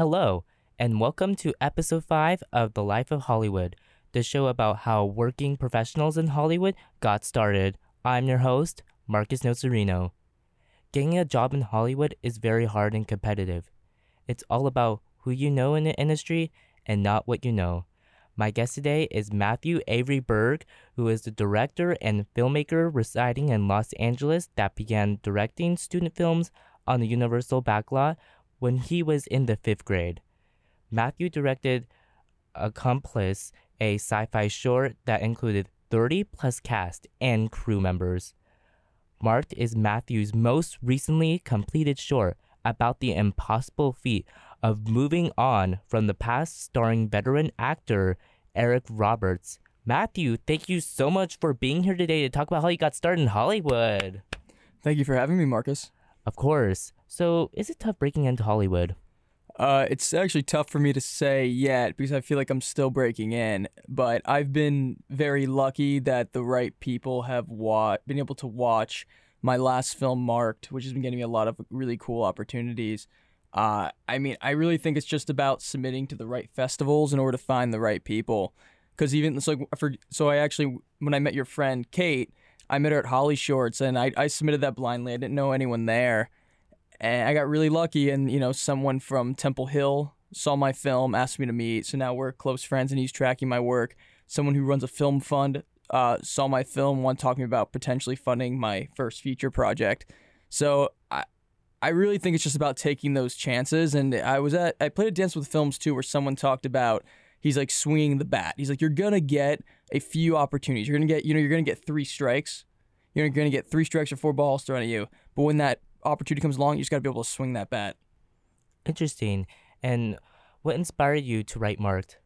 Hello, and welcome to episode 5 of The Life of Hollywood, the show about how working professionals in Hollywood got started. I'm your host, Marcus Nocerino. Getting a job in Hollywood is very hard and competitive. It's all about who you know in the industry and not what you know. My guest today is Matthew Avery Berg, who is the director and filmmaker residing in Los Angeles that began directing student films on the Universal backlot when he was in the fifth grade. Matthew directed Accomplice, a sci fi short that included 30 plus cast and crew members. Marked is Matthew's most recently completed short about the impossible feat of moving on from the past, starring veteran actor Eric Roberts. Matthew, thank you so much for being here today to talk about how you got started in Hollywood. Thank you for having me, Marcus. Of course. So, is it tough breaking into Hollywood? Uh, it's actually tough for me to say yet because I feel like I'm still breaking in. But I've been very lucky that the right people have wa- been able to watch my last film, Marked, which has been getting me a lot of really cool opportunities. Uh, I mean, I really think it's just about submitting to the right festivals in order to find the right people. Because even so, for so I actually when I met your friend Kate, I met her at Holly Shorts, and I I submitted that blindly. I didn't know anyone there, and I got really lucky. And you know, someone from Temple Hill saw my film, asked me to meet. So now we're close friends, and he's tracking my work. Someone who runs a film fund uh, saw my film, one talking about potentially funding my first feature project. So I, I really think it's just about taking those chances. And I was at, I played a Dances With Films too, where someone talked about he's like swinging the bat. He's like, you're gonna get a few opportunities. You're gonna get, you know, you're gonna get three strikes. You're gonna get three strikes or four balls thrown at you. But when that opportunity comes along, you just gotta be able to swing that bat. Interesting. And what inspired you to write Marked?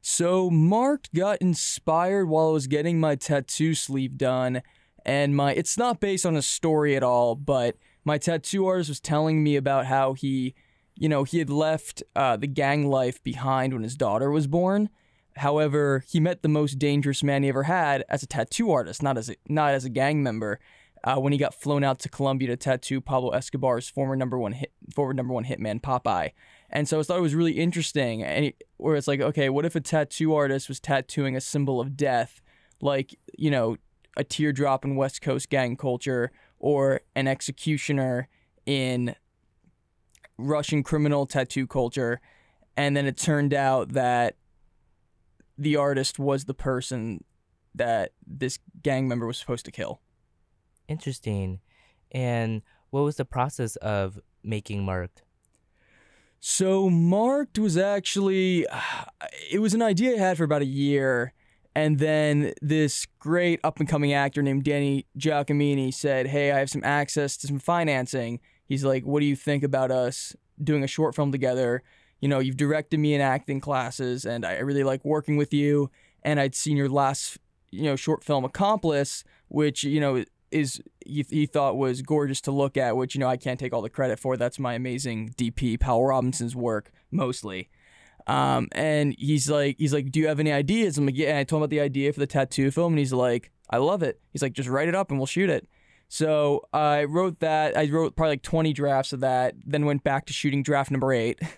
So Marked got inspired while I was getting my tattoo sleeve done, and my it's not based on a story at all, but my tattoo artist was telling me about how he, you know, he had left uh, the gang life behind when his daughter was born. However, he met the most dangerous man he ever had as a tattoo artist, not as a, not as a gang member. Uh, when he got flown out to Colombia to tattoo Pablo Escobar's former number one hit, former number one hitman Popeye, and so I thought it was really interesting. And he, where it's like, okay, what if a tattoo artist was tattooing a symbol of death, like you know, a teardrop in West Coast gang culture, or an executioner in Russian criminal tattoo culture, and then it turned out that the artist was the person that this gang member was supposed to kill. Interesting. And what was the process of making Marked? So Marked was actually it was an idea I had for about a year and then this great up and coming actor named Danny Giacomini said, "Hey, I have some access to some financing." He's like, "What do you think about us doing a short film together? You know, you've directed me in acting classes and I really like working with you and I'd seen your last, you know, short film Accomplice, which, you know, is he, he thought was gorgeous to look at, which you know I can't take all the credit for. That's my amazing DP Powell Robinson's work mostly. Um, and he's like, he's like, do you have any ideas? I'm like, yeah. And I told him about the idea for the tattoo film, and he's like, I love it. He's like, just write it up and we'll shoot it. So I wrote that. I wrote probably like 20 drafts of that. Then went back to shooting draft number eight.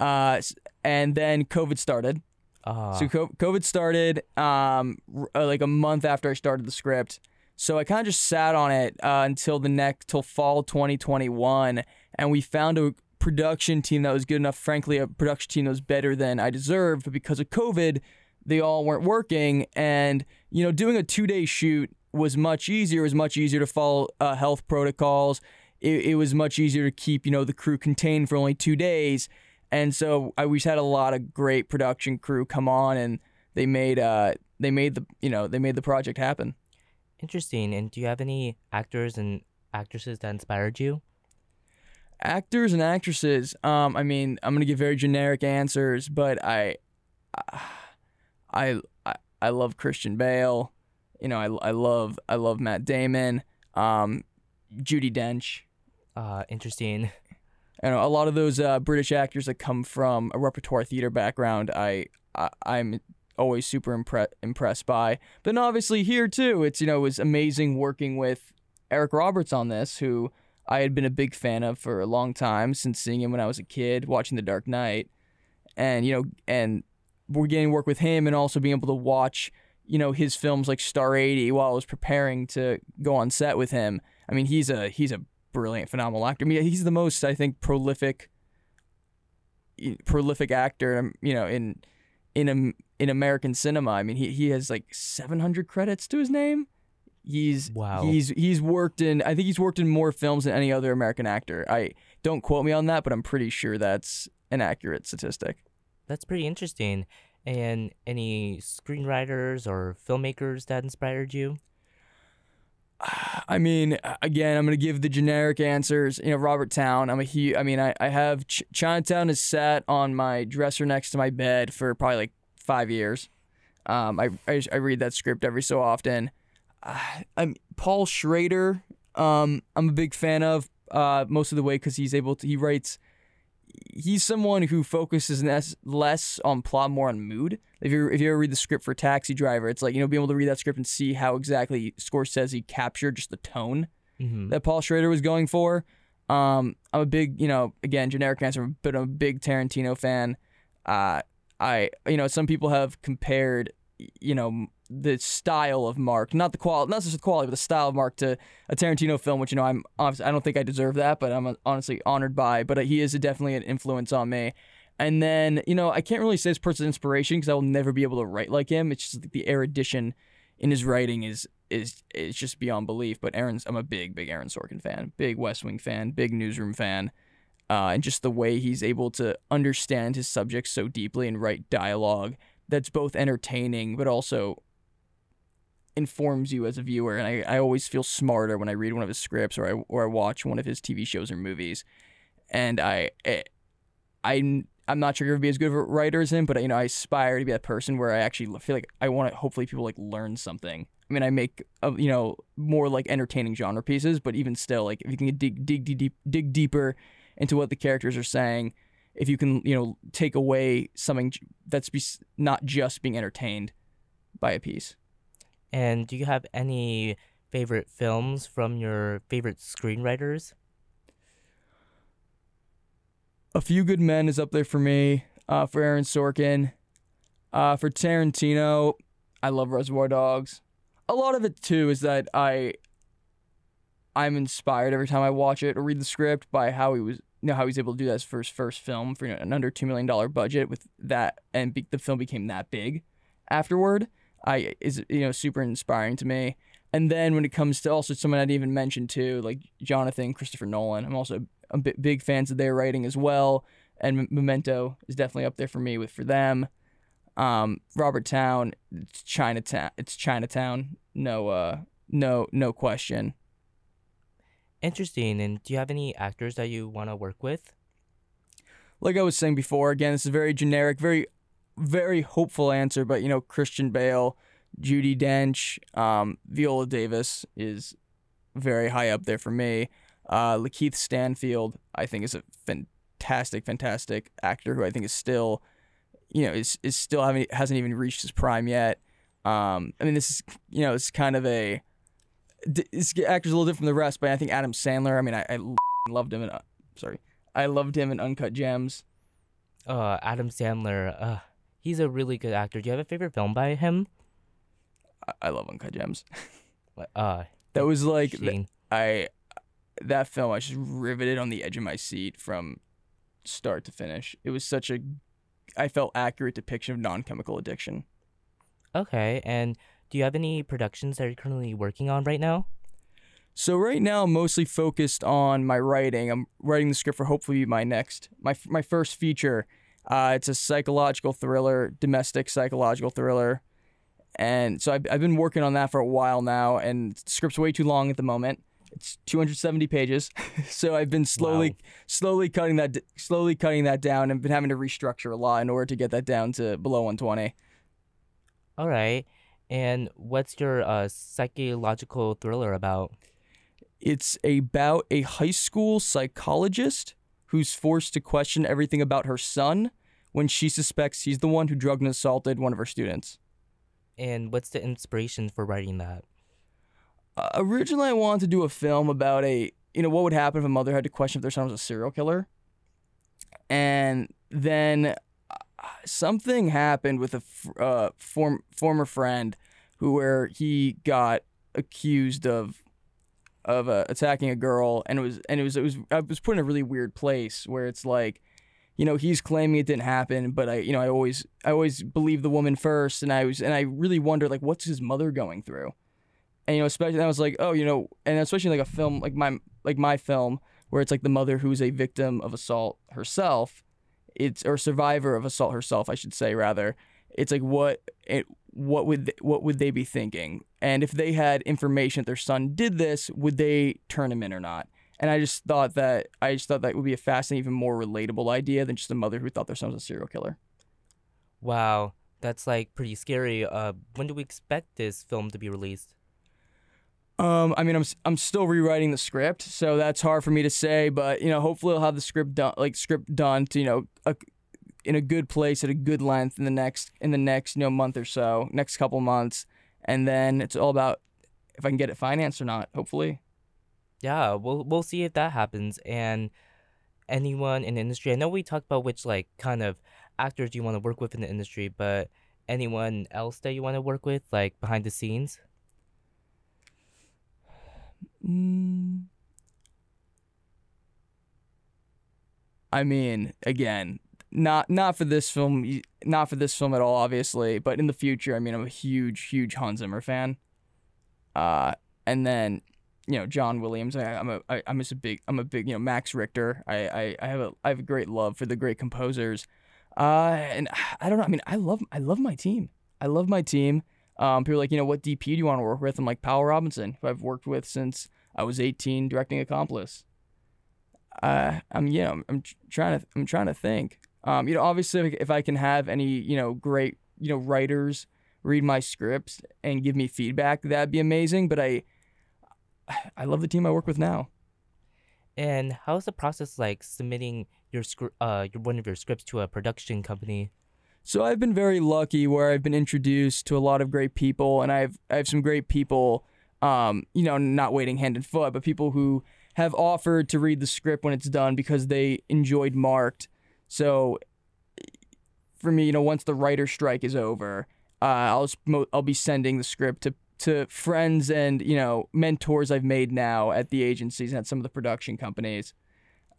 Uh, and then COVID started. Uh, So COVID started um, uh, like a month after I started the script. So I kind of just sat on it uh, until the next till fall 2021, and we found a production team that was good enough. Frankly, a production team that was better than I deserved, but because of COVID, they all weren't working. And you know, doing a two-day shoot was much easier. It was much easier to follow uh, health protocols. It, it was much easier to keep you know the crew contained for only two days. And so I we had a lot of great production crew come on, and they made uh they made the you know they made the project happen. Interesting. And do you have any actors and actresses that inspired you? actors and actresses um i mean i'm gonna give very generic answers but i i i, I love christian bale you know I, I love i love matt damon um judi dench Uh, interesting. you know a lot of those uh, british actors that come from a repertoire theater background i, I i'm always super impre- impressed by but then obviously here too it's you know it was amazing working with eric roberts on this who I had been a big fan of for a long time since seeing him when I was a kid, watching The Dark Knight, and you know, and we're getting work with him, and also being able to watch you know his films like Star 80 while I was preparing to go on set with him. I mean, he's a he's a brilliant, phenomenal actor. I mean, he's the most I think prolific prolific actor, um, you know, in in in American cinema. I mean, he he has like 700 credits to his name. He's Wow. he's he's worked in I think he's worked in more films than any other American actor. I don't quote me on that, but I'm pretty sure that's an accurate statistic. That's pretty interesting. And any screenwriters or filmmakers that inspired you? I mean, again, I'm gonna give the generic answers. You know, Robert Towne. I'm a huge. I mean, I I have Ch- Chinatown is sat on my dresser next to my bed for probably like five years. Um, I I, I read that script every so often. Uh, I'm Paul Schrader. Um, I'm a big fan of uh, most of the way because he's able to. He writes. He's someone who focuses less, less on plot, more on mood. If you if you ever read the script for Taxi Driver, it's like you know being able to read that script and see how exactly Scorsese says he captured just the tone hmm that Paul Schrader was going for. Um, I'm a big, you know, again, generic answer, but I'm a big Tarantino fan. Uh, I, you know, some people have compared, you know, the style of Mark, not the quality, not just the quality, but the style of Mark to a Tarantino film, which you know, I'm obviously, I don't think I deserve that, but I'm uh, honestly honored by. But he is definitely an influence on me. And then, you know, I can't really say this person's inspiration because I will never be able to write like him. It's just like the erudition in his writing is is is just beyond belief. But Aaron's I'm a big big Aaron Sorkin fan, big West Wing fan, big Newsroom fan, uh, and just the way he's able to understand his subjects so deeply and write dialogue that's both entertaining but also informs you as a viewer. And I, I always feel smarter when I read one of his scripts or I or I watch one of his TV shows or movies. And I eh, I I'm not sure if I'll be as good of a writer as him, but you know, I aspire to be that person where I actually feel like I want to. Hopefully, people like learn something. I mean, I make uh, you know more like entertaining genre pieces, but even still, like if you can dig dig dig, dig deeper into what the characters are saying, if you can you know take away something that's be, not just being entertained by a piece. And do you have any favorite films from your favorite screenwriters? A Few Good Men is up there for me. Uh, for Aaron Sorkin, uh, for Tarantino, I love Reservoir Dogs. A lot of it too is that I, I'm inspired every time I watch it or read the script by how he was, you know, how he's able to do that for his first film for you know, an under two million dollar budget with that, and be, the film became that big afterward. I is you know super inspiring to me. And then when it comes to also someone I'd even mention too, like Jonathan Christopher Nolan, I'm also a big, fans of their writing as well. And Memento is definitely up there for me with for them. Um, Robert Towne, it's Chinatown. It's Chinatown. No, uh, no, no question. Interesting. And do you have any actors that you want to work with? Like I was saying before, again, this is a very generic, very, very hopeful answer. But you know, Christian Bale, Judi Dench, um, Viola Davis is very high up there for me. Uh, Lakeith Stanfield, I think, is a fantastic, fantastic actor who I think is still, you know, is is still having hasn't even reached his prime yet. Um, I mean, this is you know, it's kind of a d- this actor's a little different from the rest, but I think Adam Sandler. I mean, I, I loved him in uh, sorry, I loved him in Uncut Gems. Uh, Adam Sandler. Uh, he's a really good actor. Do you have a favorite film by him? I, I love Uncut Gems. Uh, That was like th- I that film. I just riveted on the edge of my seat from start to finish. It was such a I felt accurate depiction of non-chemical addiction. Okay. And do you have any productions that you're currently working on right now? So right now, I'm mostly focused on my writing. I'm writing the script for hopefully my next, my my first feature. Uh, it's a psychological thriller, domestic psychological thriller, and so I've, I've been working on that for a while now. And the script's way too long at the moment. It's 270 pages, so I've been slowly, Wow. slowly cutting that, slowly cutting that down, and been having to restructure a lot in order to get that down to below 120. All right. And what's your uh, psychological thriller about? It's about a high school psychologist who's forced to question everything about her son when she suspects he's the one who drugged and assaulted one of her students. And what's the inspiration for writing that? Uh, originally, I wanted to do a film about a you know, what would happen if a mother had to question if their son was a serial killer? And then something happened with a uh, form, former friend who where he got accused of of uh, attacking a girl and it was and it was it was I was put in a really weird place where it's like you know he's claiming it didn't happen but I you know I always I always believe the woman first and I was and I really wondered like what's his mother going through? And you know especially I was like oh you know and especially like a film like my like my film where it's like the mother who's a victim of assault herself it's or survivor of assault herself I should say rather it's like what it what would th- what would they be thinking? And if they had information that their son did this, would they turn him in or not? And I just thought that I just thought that would be a fascinating, even more relatable idea than just a mother who thought their son was a serial killer. Wow, that's like pretty scary. Uh, when do we expect this film to be released? Um, I mean, I'm I'm still rewriting the script, so that's hard for me to say. But you know, hopefully, I'll have the script done, like script done to you know a, in a good place at a good length in the next in the next you know month or so, next couple months, and then it's all about if I can get it financed or not. Hopefully. Yeah, we'll we'll see if that happens. And anyone in the industry, I know we talked about which like kind of actors you want to work with in the industry, but anyone else that you want to work with, like behind the scenes? Mm. I mean, again, not not for this film, not for this film at all, obviously. But in the future, I mean, I'm a huge, huge Hans Zimmer fan. Uh, and then, you know, John Williams. I, I'm a, I, I'm just a big, I'm a big, you know, Max Richter. I, I, I have a, I have a great love for the great composers. Uh, and I don't know. I mean, I love, I love my team. I love my team. Um, people are like, you know, what DP do you want to work with? I'm like Powell Robinson, who I've worked with since I was 18, directing Accomplice. Uh, I'm, you know, I'm, I'm trying to, I'm trying to think. Um, you know, obviously, if I can have any, you know, great, you know, writers read my scripts and give me feedback, that'd be amazing. But I, I love the team I work with now. And how's the process like submitting your script, uh, your, one of your scripts to a production company? So I've been very lucky where I've been introduced to a lot of great people, and I've I have some great people, um, you know, not waiting hand and foot, but people who have offered to read the script when it's done because they enjoyed Marked so for me, you know, once the writer strike is over, uh, I'll I'll be sending the script to to friends and you know mentors I've made now at the agencies and at some of the production companies.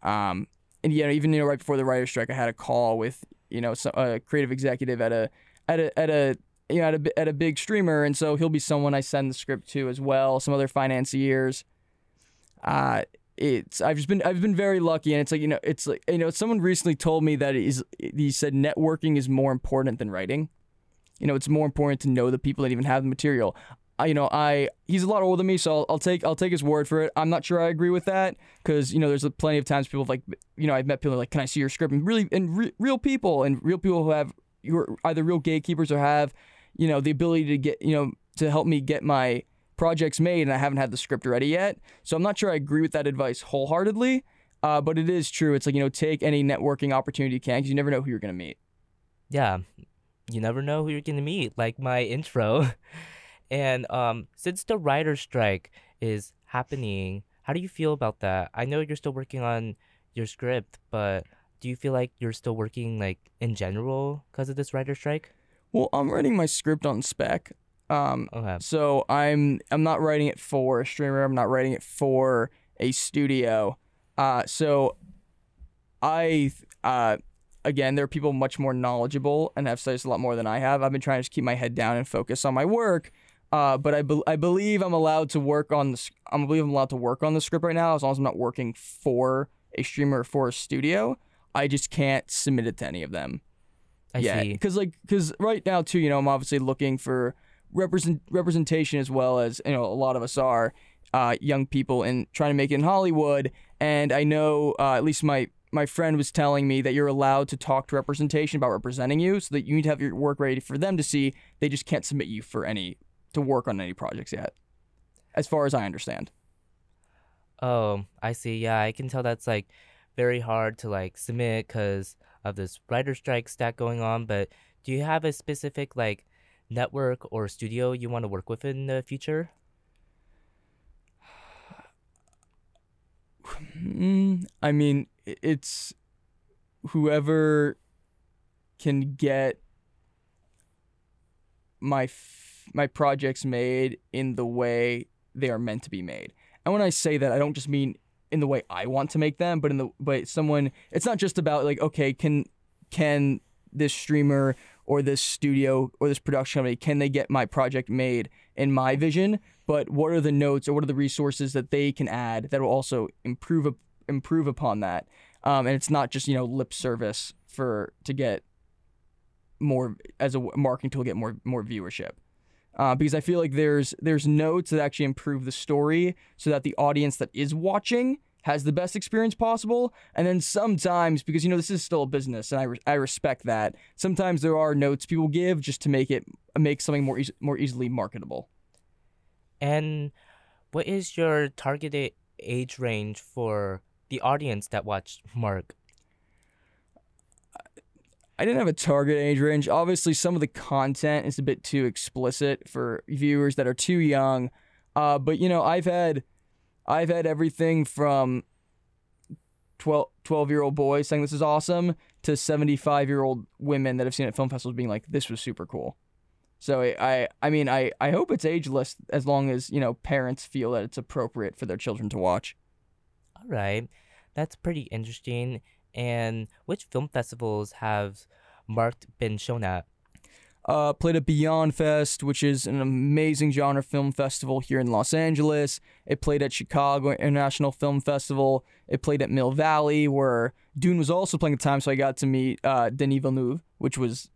Um, and you know, even you know, right before the writer strike, I had a call with you know some, a creative executive at a at a at a you know at a at a big streamer, and so he'll be someone I send the script to as well. Some other financiers. Uh, it's I've just been I've been very lucky, and it's like you know it's like you know someone recently told me that is he said networking is more important than writing. You know, it's more important to know the people that even have the material. I, you know, I he's a lot older than me, so I'll, I'll take I'll take his word for it. I'm not sure I agree with that because you know there's plenty of times people like you know I've met people like, can I see your script? And really, and re- real people and real people who have who are either real gatekeepers or have you know the ability to get you know to help me get my projects made and I haven't had the script ready yet. So I'm not sure I agree with that advice wholeheartedly. Uh, but it is true. It's like, you know, take any networking opportunity you can because you never know who you're going to meet. Yeah. You never know who you're going to meet, like my intro. and um, since the writer's strike is happening, how do you feel about that? I know you're still working on your script, but do you feel like you're still working like in general because of this writer's strike? Well, I'm writing my script on spec. Um, okay. So I'm I'm not writing it for a streamer. I'm not writing it for a studio. Uh, so I uh, again, there are people much more knowledgeable and have studied a lot more than I have. I've been trying to just keep my head down and focus on my work. Uh, but I, be- I believe I'm allowed to work on the I believe I'm allowed to work on the script right now as long as I'm not working for a streamer or for a studio. I just can't submit it to any of them. I yeah, because like because right now too, you know, I'm obviously looking for represent representation as well as you know a lot of us are uh, young people and trying to make it in Hollywood. And I know uh, at least my my friend was telling me that you're allowed to talk to representation about representing you, so that you need to have your work ready for them to see. They just can't submit you for any to work on any projects yet, as far as I understand. Oh, I see. Yeah, I can tell that's like very hard to like submit because of this writer strike stack going on. But do you have a specific like network or studio you want to work with in the future? Mm, I mean, it's whoever can get my f- my projects made in the way they are meant to be made. And when I say that, I don't just mean in the way I want to make them, but in the but someone. It's not just about like okay, can can this streamer or this studio or this production company can they get my project made in my vision? But what are the notes or what are the resources that they can add that will also improve improve upon that? Um, and it's not just you know lip service for to get more as a marketing tool get more more viewership. Uh, because I feel like there's there's notes that actually improve the story so that the audience that is watching has the best experience possible. And then sometimes, because you know this is still a business, and I, re- I respect that. Sometimes there are notes people give just to make it make something more eas- more easily marketable. And what is your targeted age range for the audience that watched Mark? I didn't have a target age range. Obviously, some of the content is a bit too explicit for viewers that are too young. Uh, but you know, I've had, I've had everything from 12, 12 year old boys saying this is awesome to 75 year old women that have seen it at film festivals being like, this was super cool. So I, I, mean, I, I hope it's ageless as long as you know parents feel that it's appropriate for their children to watch. All right, that's pretty interesting. And which film festivals have Mark been shown at? Uh, played at Beyond Fest, which is an amazing genre film festival here in Los Angeles. It played at Chicago International Film Festival. It played at Mill Valley, where Dune was also playing at the time, so I got to meet uh, Denis Villeneuve, which was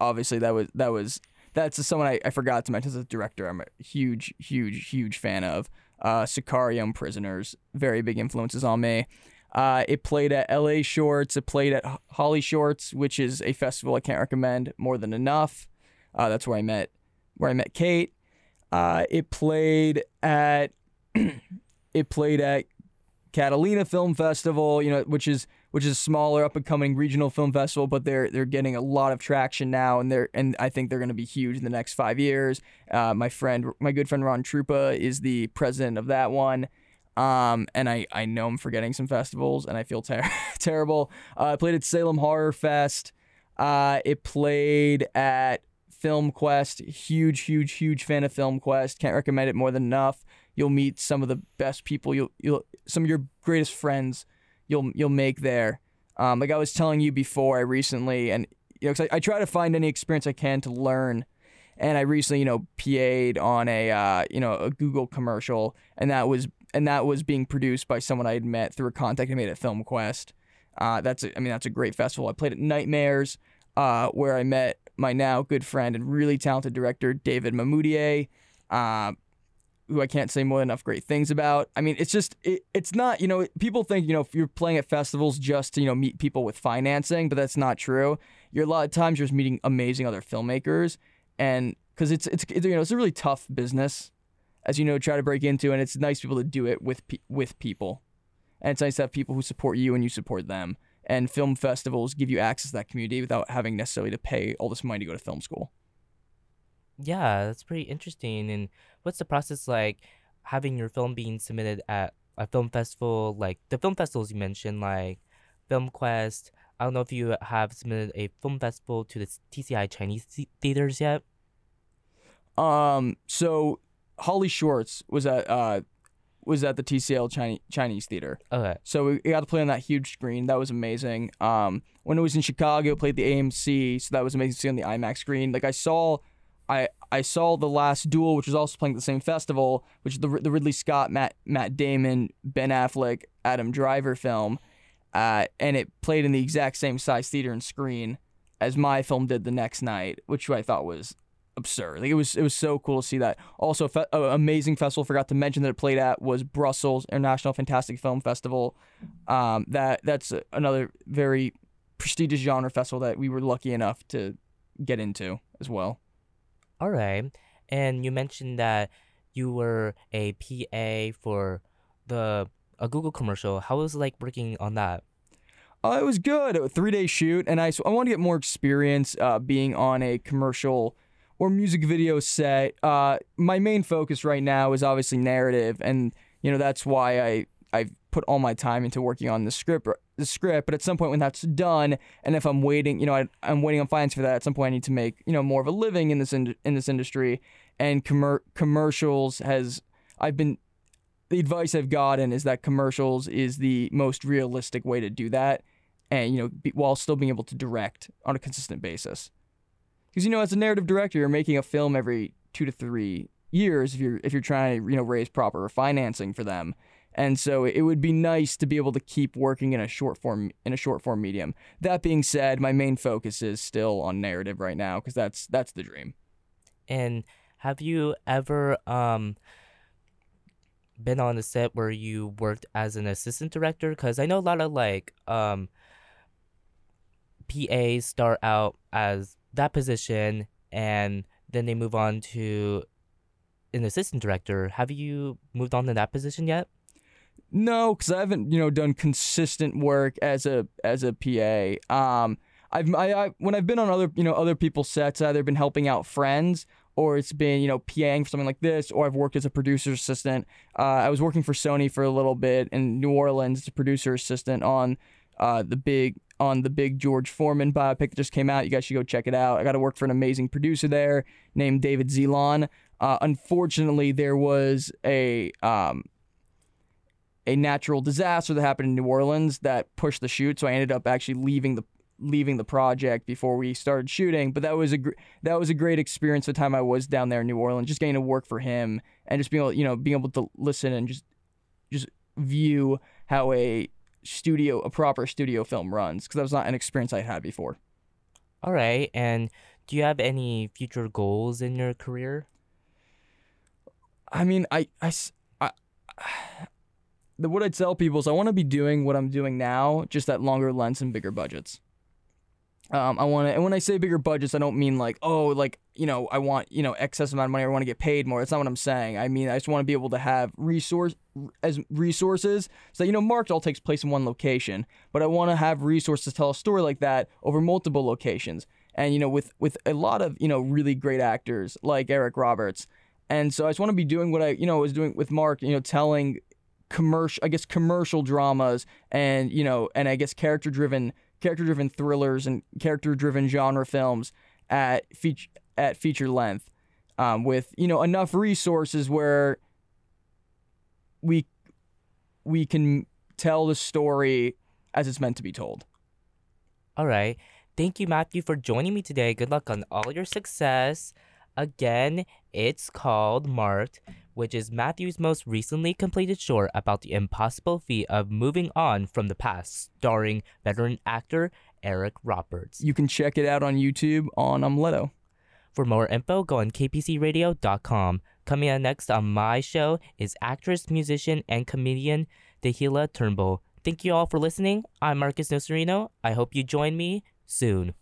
obviously that was that was that's someone I, I forgot to mention as a director. I'm a huge, huge, huge fan of. Uh, Sicario, Prisoners, very big influences on me. Uh, it played at LA Shorts. It played at Holly Shorts, which is a festival I can't recommend more than enough. Uh, that's where I met where I met Kate. Uh, it played at it played at Catalina Film Festival, you know, which is which is a smaller up and coming regional film festival, but they're they're getting a lot of traction now, and they're and I think they're going to be huge in the next five years. Uh, my friend, my good friend Ron Truppa is the president of that one. Um, and I, I know I'm forgetting some festivals, and I feel ter- terrible. Uh, I played at Salem Horror Fest. Uh, it played at Film Quest. Huge, huge, huge fan of Film Quest. Can't recommend it more than enough. You'll meet some of the best people. You'll, you'll some of your greatest friends. You'll, you'll make there. Um, like I was telling you before, I recently, and you know, 'cause I, I try to find any experience I can to learn. And I recently, you know, PA'd on a, uh, you know, a Google commercial, and that was and that was being produced by someone I had met through a contact I made at Film Quest. Uh, that's a, I mean that's a great festival. I played at Nightmares, uh, where I met my now good friend and really talented director David Mamoutier, uh, who I can't say more enough great things about. I mean, it's just it, it's not you know people think you know if you're playing at festivals just to you know meet people with financing, but that's not true. You're a lot of times you're just meeting amazing other filmmakers, and because it's it's you know it's a really tough business as you know, try to break into, and it's nice people to do it with pe- with people, and it's nice to have people who support you and you support them. And film festivals give you access to that community without having necessarily to pay all this money to go to film school. Yeah, that's pretty interesting. And what's the process like having your film being submitted at a film festival, like the film festivals you mentioned, like Film Quest? I don't know if you have submitted a film festival to the TCL Chinese thea- theaters yet. Um, so Holly Shorts was at uh was at the TCL Chinese Chinese theater. Okay. So we got to play on that huge screen. That was amazing. Um, when it was in Chicago, played the AMC, so that was amazing to see on the IMAX screen. Like I saw, I I saw the Last Duel, which was also playing at the same festival, which is the the Ridley Scott, Matt Matt Damon, Ben Affleck, Adam Driver film, uh, and it played in the exact same size theater and screen as my film did the next night, which I thought was absurd. Like it was it was so cool to see that. Also, fe- uh, amazing festival. Forgot to mention that it played at was Brussels International Fantastic Film Festival. Um, that that's another very prestigious genre festival that we were lucky enough to get into as well. All right. And you mentioned that you were a PA for the a Google commercial. How was it like working on that? Uh, it was good. It was A three day shoot, and I so I want to get more experience uh, being on a commercial or music video set. Uh, my main focus right now is obviously narrative, and you know that's why I I've put all my time into working on the script the script but at some point when that's done and if i'm waiting you know I, i'm waiting on finance for that at some point i need to make you know more of a living in this in, in this industry and commer- commercials has i've been the advice i've gotten is that commercials is the most realistic way to do that and you know be, while still being able to direct on a consistent basis because you know as a narrative director you're making a film every two to three years if you're if you're trying to you know raise proper financing for them. And so it would be nice to be able to keep working in a short form in a short form medium. That being said my main focus is still on narrative right now because that's that's the dream. And have you ever um been on a set where you worked as an assistant director? Because i know a lot of like um PAs start out as that position and then they move on to an assistant director. Have you moved on to that position yet? No, because I haven't you know done consistent work as a as a PA. Um, I've I, I when I've been on other you know other people's sets, I've either been helping out friends or it's been you know PAing for something like this, or I've worked as a producer assistant. Uh, I was working for Sony for a little bit in New Orleans as a producer assistant on uh, the big on the big George Foreman biopic that just came out. You guys should go check it out. I got to work for an amazing producer there named David Zelon. Uh, unfortunately, there was a um, a natural disaster that happened in New Orleans that pushed the shoot. So I ended up actually leaving the leaving the project before we started shooting. But that was a gr- that was a great experience. The time I was down there in New Orleans, just getting to work for him and just being able, you know, being able to listen and just just view how a studio a proper studio film runs because that was not an experience I had before. All right, and do you have any future goals in your career? I mean, I, I, I the what I tell people is I want to be doing what I'm doing now, just at longer lengths and bigger budgets. Um, I want to, and when I say bigger budgets, I don't mean like, oh, like, you know, I want, you know, excess amount of money, I want to get paid more. That's not what I'm saying. I mean, I just want to be able to have resource as resources so that, you know, Marked all takes place in one location, but I want to have resources to tell a story like that over multiple locations. And, you know, with, with a lot of, you know, really great actors like Eric Roberts. And so I just want to be doing what I, you know, was doing with Mark, you know, telling commercial, I guess, commercial dramas and, you know, and I guess character driven character driven thrillers and character driven genre films at feature at feature length um, with you know enough resources where we we can tell the story as it's meant to be told. All right. Thank you, Matthew, for joining me today. Good luck on all your success. Again, it's called Marked, which is Matthew's most recently completed short about the impossible feat of moving on from the past, starring veteran actor Eric Roberts. You can check it out on YouTube on Omeleto. For more info, go on kpcradio.com. Coming up next on my show is actress, musician, and comedian Dahila Turnbull. Thank you all for listening. I'm Marcus Nocerino. I hope you join me soon.